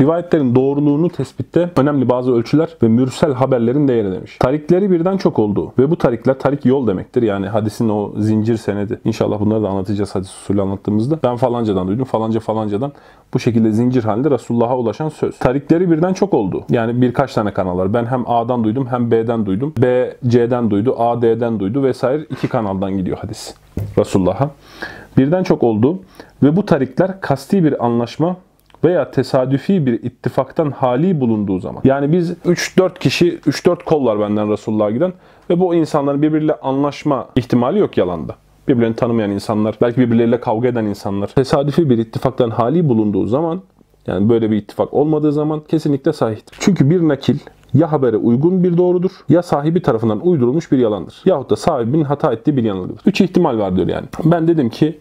Rivayetlerin doğruluğunu tespitte önemli bazı ölçüler ve mürsel haberlerin değeri demiş. Tarikleri birden çok oldu ve bu tarikler tarik yol demektir. Yani hadisin o zincir senedi. İnşallah bunları da anlatacağız hadis usulü anlattığımızda. Ben falancadan duydum, falanca falancadan bu şekilde zincir halinde Resulullah'a ulaşan söz. Tarikleri birden çok oldu. Yani birkaç tane kanal var. Ben hem A'dan duydum hem B'den duydum. B C'den duydu, A D'den duydu vesaire iki kanaldan gidiyor hadis Resulullah'a. Birden çok oldu ve bu tarikler kasti bir anlaşma veya tesadüfi bir ittifaktan hali bulunduğu zaman. Yani biz 3-4 kişi, 3-4 kol var benden Resulullah'a giden ve bu insanların birbiriyle anlaşma ihtimali yok yalanda. Birbirlerini tanımayan insanlar, belki birbirleriyle kavga eden insanlar. Tesadüfi bir ittifaktan hali bulunduğu zaman, yani böyle bir ittifak olmadığı zaman kesinlikle sahihtir. Çünkü bir nakil ya habere uygun bir doğrudur ya sahibi tarafından uydurulmuş bir yalandır. Yahut da sahibinin hata ettiği bir yanılgıdır. Üç ihtimal var diyor yani. Ben dedim ki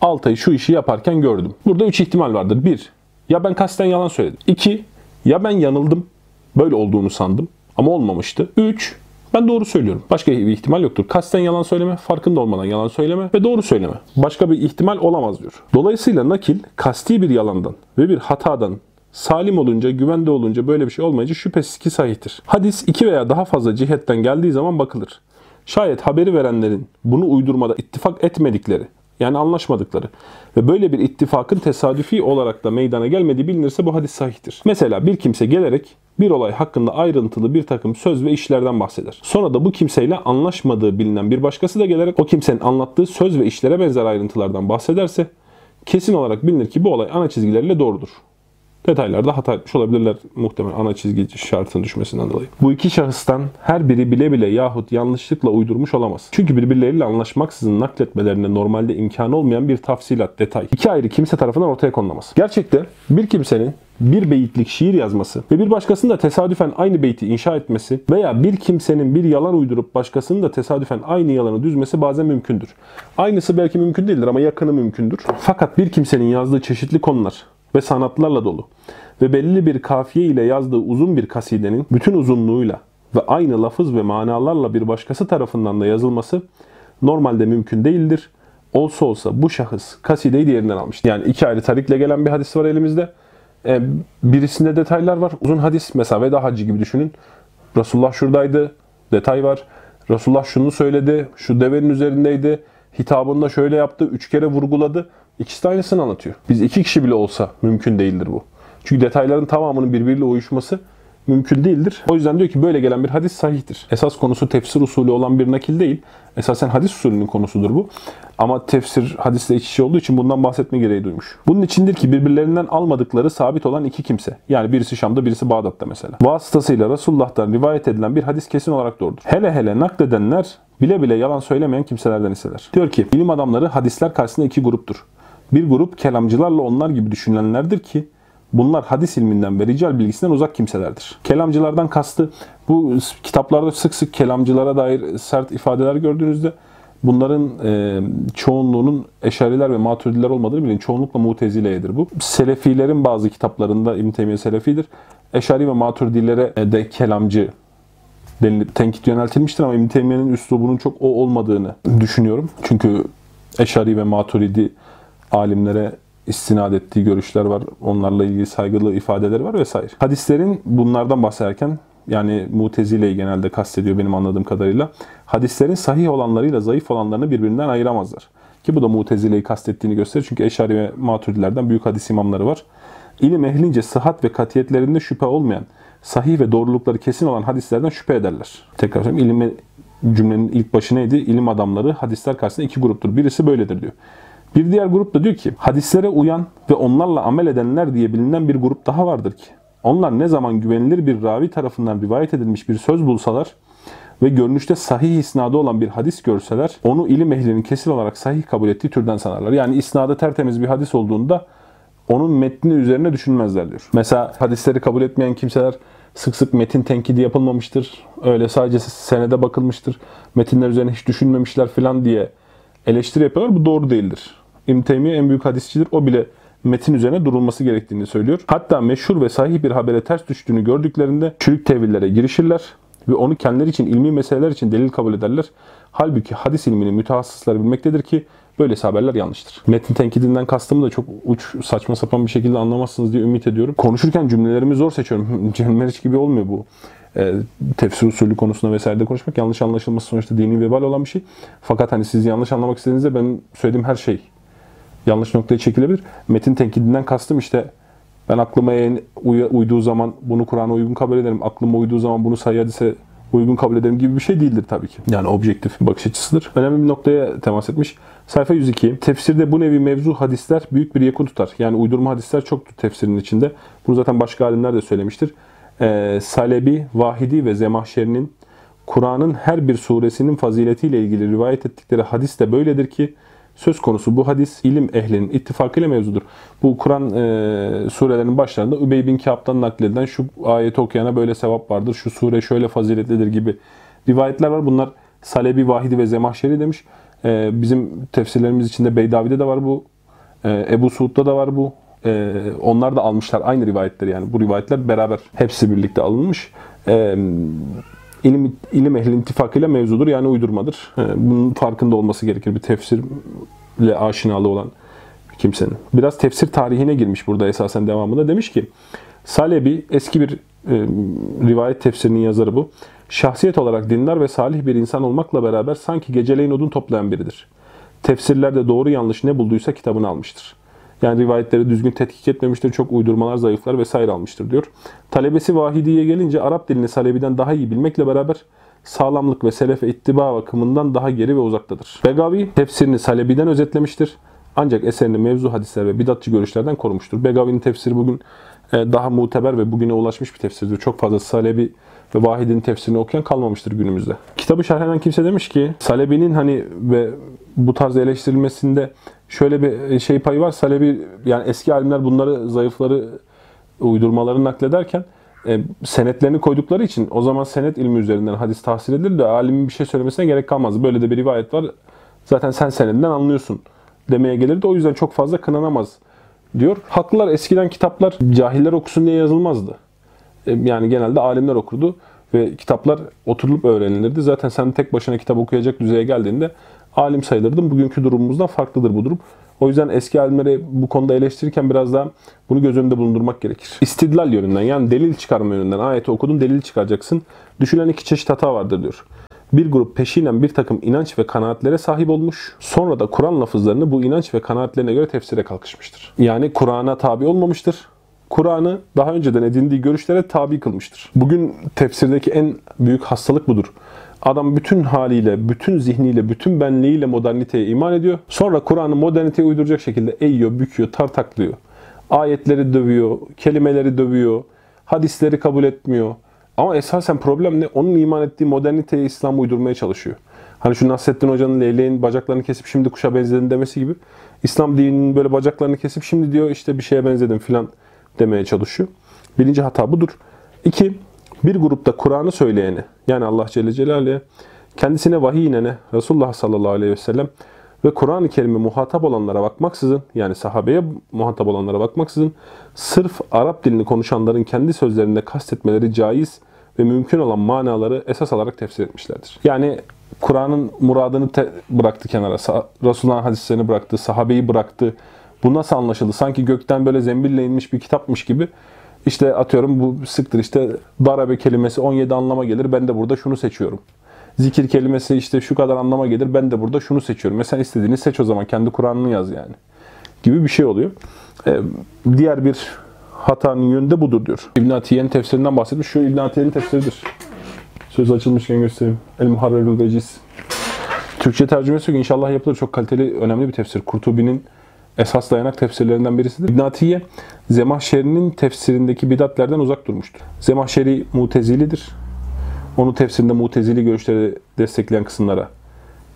Altay'ı şu işi yaparken gördüm. Burada üç ihtimal vardır. Bir, ya ben kasten yalan söyledim. İki, ya ben yanıldım. Böyle olduğunu sandım ama olmamıştı. Üç, ben doğru söylüyorum. Başka bir ihtimal yoktur. Kasten yalan söyleme, farkında olmadan yalan söyleme ve doğru söyleme. Başka bir ihtimal olamaz diyor. Dolayısıyla nakil kasti bir yalandan ve bir hatadan salim olunca, güvende olunca böyle bir şey olmayınca şüphesiz ki sahihtir. Hadis iki veya daha fazla cihetten geldiği zaman bakılır. Şayet haberi verenlerin bunu uydurmada ittifak etmedikleri yani anlaşmadıkları ve böyle bir ittifakın tesadüfi olarak da meydana gelmediği bilinirse bu hadis sahihtir. Mesela bir kimse gelerek bir olay hakkında ayrıntılı bir takım söz ve işlerden bahseder. Sonra da bu kimseyle anlaşmadığı bilinen bir başkası da gelerek o kimsenin anlattığı söz ve işlere benzer ayrıntılardan bahsederse kesin olarak bilinir ki bu olay ana çizgileriyle doğrudur. Detaylarda hata etmiş olabilirler muhtemelen ana çizgi şartının düşmesinden dolayı. Bu iki şahıstan her biri bile bile yahut yanlışlıkla uydurmuş olamaz. Çünkü birbirleriyle anlaşmaksızın nakletmelerinde normalde imkanı olmayan bir tafsilat, detay. iki ayrı kimse tarafından ortaya konulamaz. Gerçekte bir kimsenin bir beyitlik şiir yazması ve bir başkasının da tesadüfen aynı beyti inşa etmesi veya bir kimsenin bir yalan uydurup başkasının da tesadüfen aynı yalanı düzmesi bazen mümkündür. Aynısı belki mümkün değildir ama yakını mümkündür. Fakat bir kimsenin yazdığı çeşitli konular ve sanatlarla dolu ve belli bir kafiye ile yazdığı uzun bir kasidenin bütün uzunluğuyla ve aynı lafız ve manalarla bir başkası tarafından da yazılması normalde mümkün değildir. Olsa olsa bu şahıs kasideyi diğerinden almış. Yani iki ayrı tarikle gelen bir hadis var elimizde. E, birisinde detaylar var. Uzun hadis mesela veda hacı gibi düşünün. Resulullah şuradaydı. Detay var. Resulullah şunu söyledi. Şu devenin üzerindeydi. Hitabında şöyle yaptı. Üç kere vurguladı. İkisi de aynısını anlatıyor. Biz iki kişi bile olsa mümkün değildir bu. Çünkü detayların tamamının birbiriyle uyuşması mümkün değildir. O yüzden diyor ki böyle gelen bir hadis sahihtir. Esas konusu tefsir usulü olan bir nakil değil. Esasen hadis usulünün konusudur bu. Ama tefsir hadisle iç içe olduğu için bundan bahsetme gereği duymuş. Bunun içindir ki birbirlerinden almadıkları sabit olan iki kimse. Yani birisi Şam'da birisi Bağdat'ta mesela. Vasıtasıyla Resulullah'tan rivayet edilen bir hadis kesin olarak doğrudur. Hele hele nakledenler bile bile yalan söylemeyen kimselerden iseler. Diyor ki bilim adamları hadisler karşısında iki gruptur. Bir grup kelamcılarla onlar gibi düşünenlerdir ki bunlar hadis ilminden ve rical bilgisinden uzak kimselerdir. Kelamcılardan kastı bu kitaplarda sık sık kelamcılara dair sert ifadeler gördüğünüzde bunların e, çoğunluğunun eşariler ve maturidiler olmadığını bilin. Çoğunlukla mutezileyedir bu. Selefilerin bazı kitaplarında İbn Teymiye Selefidir. Eşari ve maturidilere de kelamcı denilip tenkit yöneltilmiştir ama İbn Teymiye'nin üslubunun çok o olmadığını düşünüyorum. Çünkü Eşari ve Maturidi alimlere istinad ettiği görüşler var. Onlarla ilgili saygılı ifadeleri var vesaire. Hadislerin bunlardan bahsederken yani Mutezile'yi genelde kastediyor benim anladığım kadarıyla. Hadislerin sahih olanlarıyla zayıf olanlarını birbirinden ayıramazlar. Ki bu da Mutezile'yi kastettiğini gösterir. Çünkü Eşari ve Maturidilerden büyük hadis imamları var. İlim ehlince sıhhat ve katiyetlerinde şüphe olmayan, sahih ve doğrulukları kesin olan hadislerden şüphe ederler. Tekrar söyleyeyim. İlim cümlenin ilk başı neydi? İlim adamları hadisler karşısında iki gruptur. Birisi böyledir diyor. Bir diğer grup da diyor ki hadislere uyan ve onlarla amel edenler diye bilinen bir grup daha vardır ki. Onlar ne zaman güvenilir bir ravi tarafından rivayet edilmiş bir söz bulsalar ve görünüşte sahih isnadı olan bir hadis görseler onu ilim ehlinin kesin olarak sahih kabul ettiği türden sanarlar. Yani isnadı tertemiz bir hadis olduğunda onun metni üzerine düşünmezler diyor. Mesela hadisleri kabul etmeyen kimseler sık sık metin tenkidi yapılmamıştır. Öyle sadece senede bakılmıştır. Metinler üzerine hiç düşünmemişler falan diye eleştiri yapıyorlar. Bu doğru değildir. İbn en büyük hadisçidir. O bile metin üzerine durulması gerektiğini söylüyor. Hatta meşhur ve sahih bir habere ters düştüğünü gördüklerinde çürük tevillere girişirler ve onu kendileri için ilmi meseleler için delil kabul ederler. Halbuki hadis ilmini mütehassıslar bilmektedir ki Böylesi haberler yanlıştır. Metin tenkidinden kastımı da çok uç saçma sapan bir şekilde anlamazsınız diye ümit ediyorum. Konuşurken cümlelerimi zor seçiyorum. Cem Meriç gibi olmuyor bu. E, tefsir usulü konusunda vesairede konuşmak yanlış anlaşılması sonuçta dini vebal olan bir şey. Fakat hani siz yanlış anlamak istediğinizde benim söylediğim her şey yanlış noktaya çekilebilir. Metin tenkidinden kastım işte ben aklıma en uyduğu zaman bunu Kur'an'a uygun kabul ederim. Aklıma uyduğu zaman bunu sayı hadise uygun kabul ederim gibi bir şey değildir tabii ki. Yani objektif bakış açısıdır. Önemli bir noktaya temas etmiş. Sayfa 102. Tefsirde bu nevi mevzu hadisler büyük bir yakın tutar. Yani uydurma hadisler çoktur tefsirin içinde. Bunu zaten başka alimler de söylemiştir. Ee, Salebi, Vahidi ve Zemahşeri'nin Kur'an'ın her bir suresinin faziletiyle ilgili rivayet ettikleri hadis de böyledir ki söz konusu bu hadis ilim ehlinin ittifakıyla mevzudur. Bu Kur'an e, surelerinin başlarında Übey bin Kâb'dan nakledilen şu ayeti okuyana böyle sevap vardır, şu sure şöyle faziletlidir gibi rivayetler var. Bunlar Salebi, Vahidi ve Zemahşeri demiş. E, bizim tefsirlerimiz içinde Beydavi'de de var bu. E, Ebu Suud'da da var bu. E, onlar da almışlar aynı rivayetleri yani. Bu rivayetler beraber hepsi birlikte alınmış. E, ilim, ilim ehlinin ittifakıyla mevzudur yani uydurmadır. Ee, bunun farkında olması gerekir bir tefsirle aşinalığı olan kimsenin. Biraz tefsir tarihine girmiş burada esasen devamında. Demiş ki Salebi eski bir e, rivayet tefsirinin yazarı bu. Şahsiyet olarak dindar ve salih bir insan olmakla beraber sanki geceleyin odun toplayan biridir. Tefsirlerde doğru yanlış ne bulduysa kitabını almıştır. Yani rivayetleri düzgün tetkik etmemiştir. Çok uydurmalar, zayıflar vesaire almıştır diyor. Talebesi Vahidi'ye gelince Arap dilini Salebi'den daha iyi bilmekle beraber sağlamlık ve selefe ittiba bakımından daha geri ve uzaktadır. Begavi tefsirini Salebi'den özetlemiştir. Ancak eserini mevzu hadisler ve bidatçı görüşlerden korumuştur. Begavi'nin tefsiri bugün e, daha muteber ve bugüne ulaşmış bir tefsirdir. Çok fazla Salebi ve Vahid'in tefsirini okuyan kalmamıştır günümüzde. Kitabı şerh kimse demiş ki Salebi'nin hani ve bu tarz eleştirilmesinde şöyle bir şey payı var. Salebi yani eski alimler bunları zayıfları uydurmaları naklederken e, senetlerini koydukları için o zaman senet ilmi üzerinden hadis tahsil edilir de alimin bir şey söylemesine gerek kalmaz. Böyle de bir rivayet var. Zaten sen senedinden anlıyorsun demeye gelirdi. O yüzden çok fazla kınanamaz diyor. Haklılar eskiden kitaplar cahiller okusun diye yazılmazdı. E, yani genelde alimler okurdu ve kitaplar oturulup öğrenilirdi. Zaten sen tek başına kitap okuyacak düzeye geldiğinde alim sayılırdın. Bugünkü durumumuzdan farklıdır bu durum. O yüzden eski alimleri bu konuda eleştirirken biraz daha bunu göz önünde bulundurmak gerekir. İstidlal yönünden yani delil çıkarma yönünden ayeti okudun delil çıkaracaksın. Düşülen iki çeşit hata vardır diyor. Bir grup peşinen bir takım inanç ve kanaatlere sahip olmuş. Sonra da Kur'an lafızlarını bu inanç ve kanaatlerine göre tefsire kalkışmıştır. Yani Kur'an'a tabi olmamıştır. Kur'an'ı daha önceden edindiği görüşlere tabi kılmıştır. Bugün tefsirdeki en büyük hastalık budur. Adam bütün haliyle, bütün zihniyle, bütün benliğiyle moderniteye iman ediyor. Sonra Kur'an'ı moderniteye uyduracak şekilde eğiyor, büküyor, tartaklıyor. Ayetleri dövüyor, kelimeleri dövüyor, hadisleri kabul etmiyor. Ama esasen problem ne? Onun iman ettiği moderniteye İslam uydurmaya çalışıyor. Hani şu Nasrettin Hoca'nın leyleğin bacaklarını kesip şimdi kuşa benzedin demesi gibi. İslam dininin böyle bacaklarını kesip şimdi diyor işte bir şeye benzedim filan demeye çalışıyor. Birinci hata budur. İki, bir grupta Kur'an'ı söyleyeni yani Allah Celle Celaluhu'ya kendisine vahiy inene Resulullah sallallahu aleyhi ve sellem ve Kur'an-ı Kerim'e muhatap olanlara bakmaksızın yani sahabeye muhatap olanlara bakmaksızın sırf Arap dilini konuşanların kendi sözlerinde kastetmeleri caiz ve mümkün olan manaları esas alarak tefsir etmişlerdir. Yani Kur'an'ın muradını bıraktı kenara, Resulullah'ın hadislerini bıraktı, sahabeyi bıraktı. Bu nasıl anlaşıldı? Sanki gökten böyle zembille inmiş bir kitapmış gibi işte atıyorum bu sıktır işte darabe kelimesi 17 anlama gelir. Ben de burada şunu seçiyorum. Zikir kelimesi işte şu kadar anlama gelir. Ben de burada şunu seçiyorum. Mesela istediğini seç o zaman. Kendi Kur'an'ını yaz yani. Gibi bir şey oluyor. Ee, diğer bir hatanın yönü de budur diyor. İbn Atiye'nin tefsirinden bahsetmiş. Şu İbn Atiye'nin tefsiridir. Söz açılmışken göstereyim. El Muharrerül Veciz. Türkçe tercümesi yok. İnşallah yapılır. Çok kaliteli, önemli bir tefsir. Kurtubi'nin esas dayanak tefsirlerinden birisidir. İbn Atiye, Zemahşeri'nin tefsirindeki bidatlerden uzak durmuştur. Zemahşeri mutezilidir. Onu tefsirinde mutezili görüşleri destekleyen kısımlara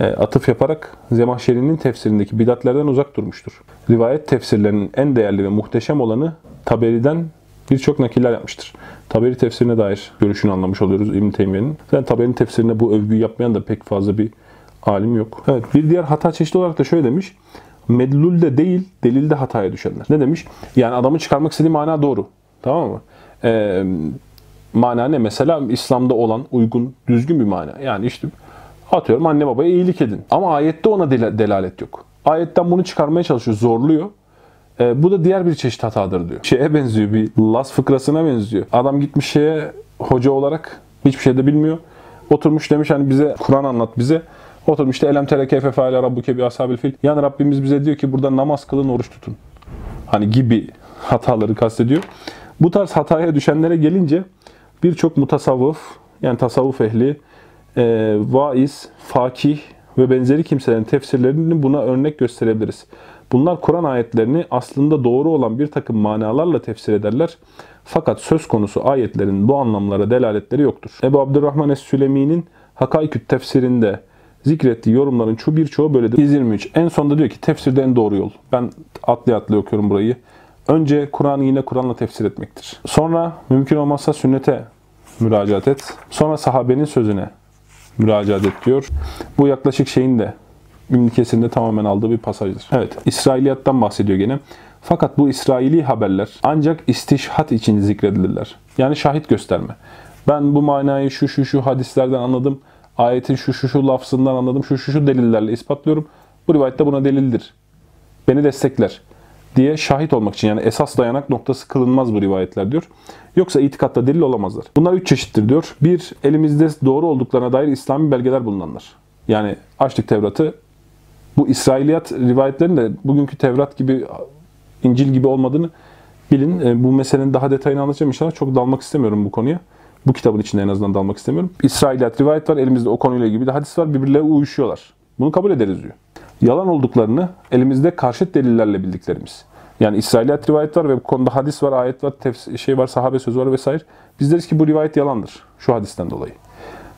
e, atıf yaparak Zemahşeri'nin tefsirindeki bidatlerden uzak durmuştur. Rivayet tefsirlerinin en değerli ve muhteşem olanı Taberi'den birçok nakiller yapmıştır. Taberi tefsirine dair görüşünü anlamış oluyoruz İbn Teymiye'nin. Zaten Taberi'nin tefsirine bu övgüyü yapmayan da pek fazla bir alim yok. Evet, bir diğer hata çeşidi olarak da şöyle demiş medlulde değil, delilde hataya düşenler. Ne demiş? Yani adamın çıkarmak istediği mana doğru. Tamam mı? Ee, mana ne? Mesela İslam'da olan uygun, düzgün bir mana. Yani işte atıyorum anne babaya iyilik edin. Ama ayette ona del- delalet yok. Ayetten bunu çıkarmaya çalışıyor, zorluyor. E, bu da diğer bir çeşit hatadır diyor. Şeye benziyor, bir Las fıkrasına benziyor. Adam gitmiş şeye hoca olarak hiçbir şey de bilmiyor. Oturmuş demiş hani bize Kur'an anlat bize. Oturmuş işte elem tere keyfe feale rabbuke bi ashabil fil. Yani Rabbimiz bize diyor ki burada namaz kılın, oruç tutun. Hani gibi hataları kastediyor. Bu tarz hataya düşenlere gelince birçok mutasavvıf yani tasavvuf ehli, e, vaiz, fakih ve benzeri kimselerin tefsirlerini buna örnek gösterebiliriz. Bunlar Kur'an ayetlerini aslında doğru olan bir takım manalarla tefsir ederler. Fakat söz konusu ayetlerin bu anlamlara delaletleri yoktur. Ebu Abdurrahman Es-Sülemi'nin Hakayküt tefsirinde zikrettiği yorumların çoğu birçoğu böyledir. 123. En sonunda diyor ki tefsirde en doğru yol. Ben atlı atlı okuyorum burayı. Önce Kur'an'ı yine Kur'an'la tefsir etmektir. Sonra mümkün olmazsa sünnete müracaat et. Sonra sahabenin sözüne müracaat et diyor. Bu yaklaşık şeyin de İbn Kesir'in tamamen aldığı bir pasajdır. Evet, İsrailiyattan bahsediyor gene. Fakat bu İsraili haberler ancak istişhat için zikredilirler. Yani şahit gösterme. Ben bu manayı şu şu şu hadislerden anladım. Ayetin şu şu şu lafzından anladım. Şu şu şu delillerle ispatlıyorum. Bu rivayette buna delildir. Beni destekler diye şahit olmak için yani esas dayanak noktası kılınmaz bu rivayetler diyor. Yoksa itikatta delil olamazlar. Bunlar üç çeşittir diyor. Bir, elimizde doğru olduklarına dair İslami belgeler bulunanlar. Yani açtık Tevrat'ı. Bu İsrailiyat rivayetlerin de bugünkü Tevrat gibi, İncil gibi olmadığını bilin. E, bu meselenin daha detayını anlatacağım inşallah. Çok dalmak istemiyorum bu konuya. Bu kitabın içinde en azından dalmak istemiyorum. İsrailiyat rivayet var. Elimizde o konuyla ilgili bir de hadis var. Birbirlerine uyuşuyorlar. Bunu kabul ederiz diyor yalan olduklarını elimizde karşıt delillerle bildiklerimiz. Yani İsrailiyat rivayet var ve bu konuda hadis var, ayet var, tefsir, şey var, sahabe sözü var vesaire. Biz deriz ki bu rivayet yalandır şu hadisten dolayı.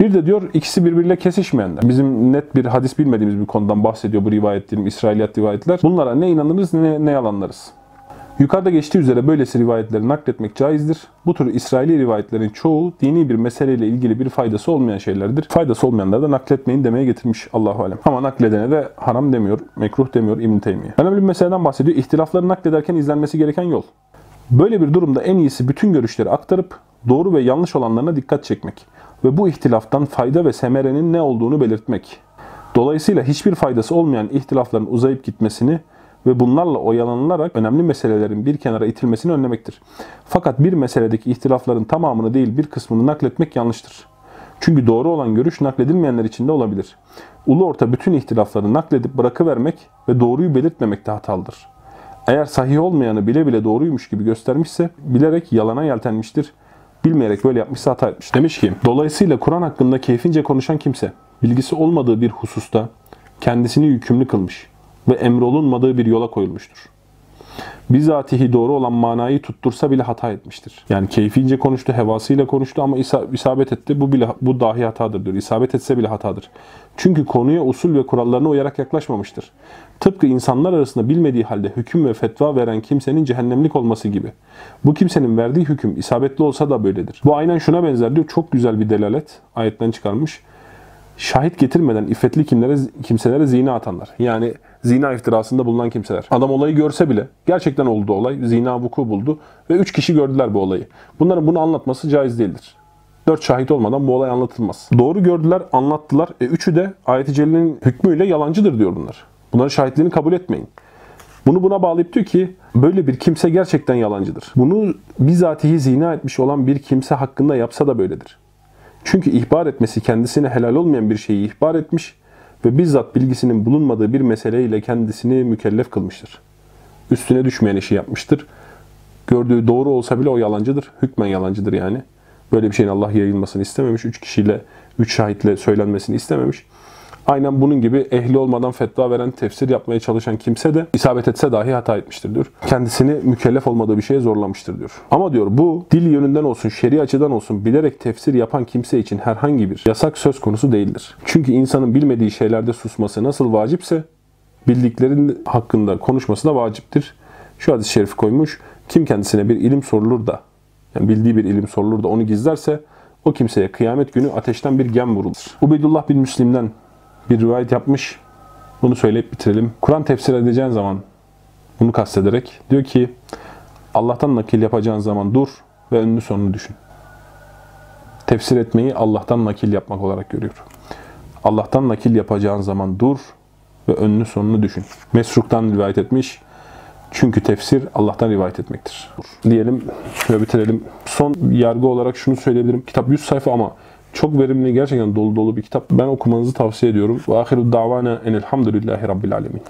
Bir de diyor ikisi birbiriyle kesişmeyenler. Bizim net bir hadis bilmediğimiz bir konudan bahsediyor bu rivayet diyelim, İsrailiyat rivayetler. Bunlara ne inanırız ne, ne yalanlarız. Yukarıda geçtiği üzere böylesi rivayetleri nakletmek caizdir. Bu tür İsraili rivayetlerin çoğu dini bir meseleyle ilgili bir faydası olmayan şeylerdir. Faydası olmayanları da nakletmeyin demeye getirmiş Allahu alem. Ama nakledene de haram demiyor, mekruh demiyor İbn Teymiye. Önemli bir meseleden bahsediyor. İhtilafları naklederken izlenmesi gereken yol. Böyle bir durumda en iyisi bütün görüşleri aktarıp doğru ve yanlış olanlarına dikkat çekmek ve bu ihtilaftan fayda ve semerenin ne olduğunu belirtmek. Dolayısıyla hiçbir faydası olmayan ihtilafların uzayıp gitmesini ve bunlarla oyalanılarak önemli meselelerin bir kenara itilmesini önlemektir. Fakat bir meseledeki ihtilafların tamamını değil bir kısmını nakletmek yanlıştır. Çünkü doğru olan görüş nakledilmeyenler için de olabilir. Ulu orta bütün ihtilafları nakledip bırakıvermek ve doğruyu belirtmemek de hatalıdır. Eğer sahih olmayanı bile bile doğruymuş gibi göstermişse bilerek yalana yeltenmiştir. Bilmeyerek böyle yapmışsa hata etmiş. Demiş ki, dolayısıyla Kur'an hakkında keyfince konuşan kimse, bilgisi olmadığı bir hususta kendisini yükümlü kılmış ve emrolunmadığı bir yola koyulmuştur. Bizatihi doğru olan manayı tuttursa bile hata etmiştir. Yani keyfince konuştu, hevasıyla konuştu ama isabet etti. Bu bile bu dahi hatadır diyor. İsabet etse bile hatadır. Çünkü konuya usul ve kurallarına uyarak yaklaşmamıştır. Tıpkı insanlar arasında bilmediği halde hüküm ve fetva veren kimsenin cehennemlik olması gibi. Bu kimsenin verdiği hüküm isabetli olsa da böyledir. Bu aynen şuna benzer diyor. Çok güzel bir delalet ayetten çıkarmış. Şahit getirmeden iffetli kimlere, kimselere zina atanlar. Yani zina iftirasında bulunan kimseler. Adam olayı görse bile gerçekten oldu olay. Zina vuku buldu ve üç kişi gördüler bu olayı. Bunların bunu anlatması caiz değildir. Dört şahit olmadan bu olay anlatılmaz. Doğru gördüler, anlattılar. E, üçü de ayet-i celle'nin hükmüyle yalancıdır diyor bunlar. Bunların şahitliğini kabul etmeyin. Bunu buna bağlayıp diyor ki böyle bir kimse gerçekten yalancıdır. Bunu bizatihi zina etmiş olan bir kimse hakkında yapsa da böyledir. Çünkü ihbar etmesi kendisine helal olmayan bir şeyi ihbar etmiş ve bizzat bilgisinin bulunmadığı bir meseleyle kendisini mükellef kılmıştır. Üstüne düşmeyen işi yapmıştır. Gördüğü doğru olsa bile o yalancıdır. Hükmen yalancıdır yani. Böyle bir şeyin Allah yayılmasını istememiş. Üç kişiyle, üç şahitle söylenmesini istememiş. Aynen bunun gibi ehli olmadan fetva veren, tefsir yapmaya çalışan kimse de isabet etse dahi hata etmiştir diyor. Kendisini mükellef olmadığı bir şeye zorlamıştır diyor. Ama diyor bu dil yönünden olsun, şer'i açıdan olsun bilerek tefsir yapan kimse için herhangi bir yasak söz konusu değildir. Çünkü insanın bilmediği şeylerde susması nasıl vacipse bildiklerin hakkında konuşması da vaciptir. Şu hadis-i şerif koymuş. Kim kendisine bir ilim sorulur da, yani bildiği bir ilim sorulur da onu gizlerse o kimseye kıyamet günü ateşten bir gem vurulur. Ubeydullah bin Müslim'den bir rivayet yapmış. Bunu söyleyip bitirelim. Kur'an tefsir edeceğin zaman bunu kastederek diyor ki Allah'tan nakil yapacağın zaman dur ve önünü sonunu düşün. Tefsir etmeyi Allah'tan nakil yapmak olarak görüyor. Allah'tan nakil yapacağın zaman dur ve önünü sonunu düşün. Mesruk'tan rivayet etmiş. Çünkü tefsir Allah'tan rivayet etmektir. Diyelim ve bitirelim. Son yargı olarak şunu söyleyebilirim. Kitap 100 sayfa ama çok verimli, gerçekten dolu dolu bir kitap. Ben okumanızı tavsiye ediyorum. Ve ahiru davana enelhamdülillahi rabbil alemin.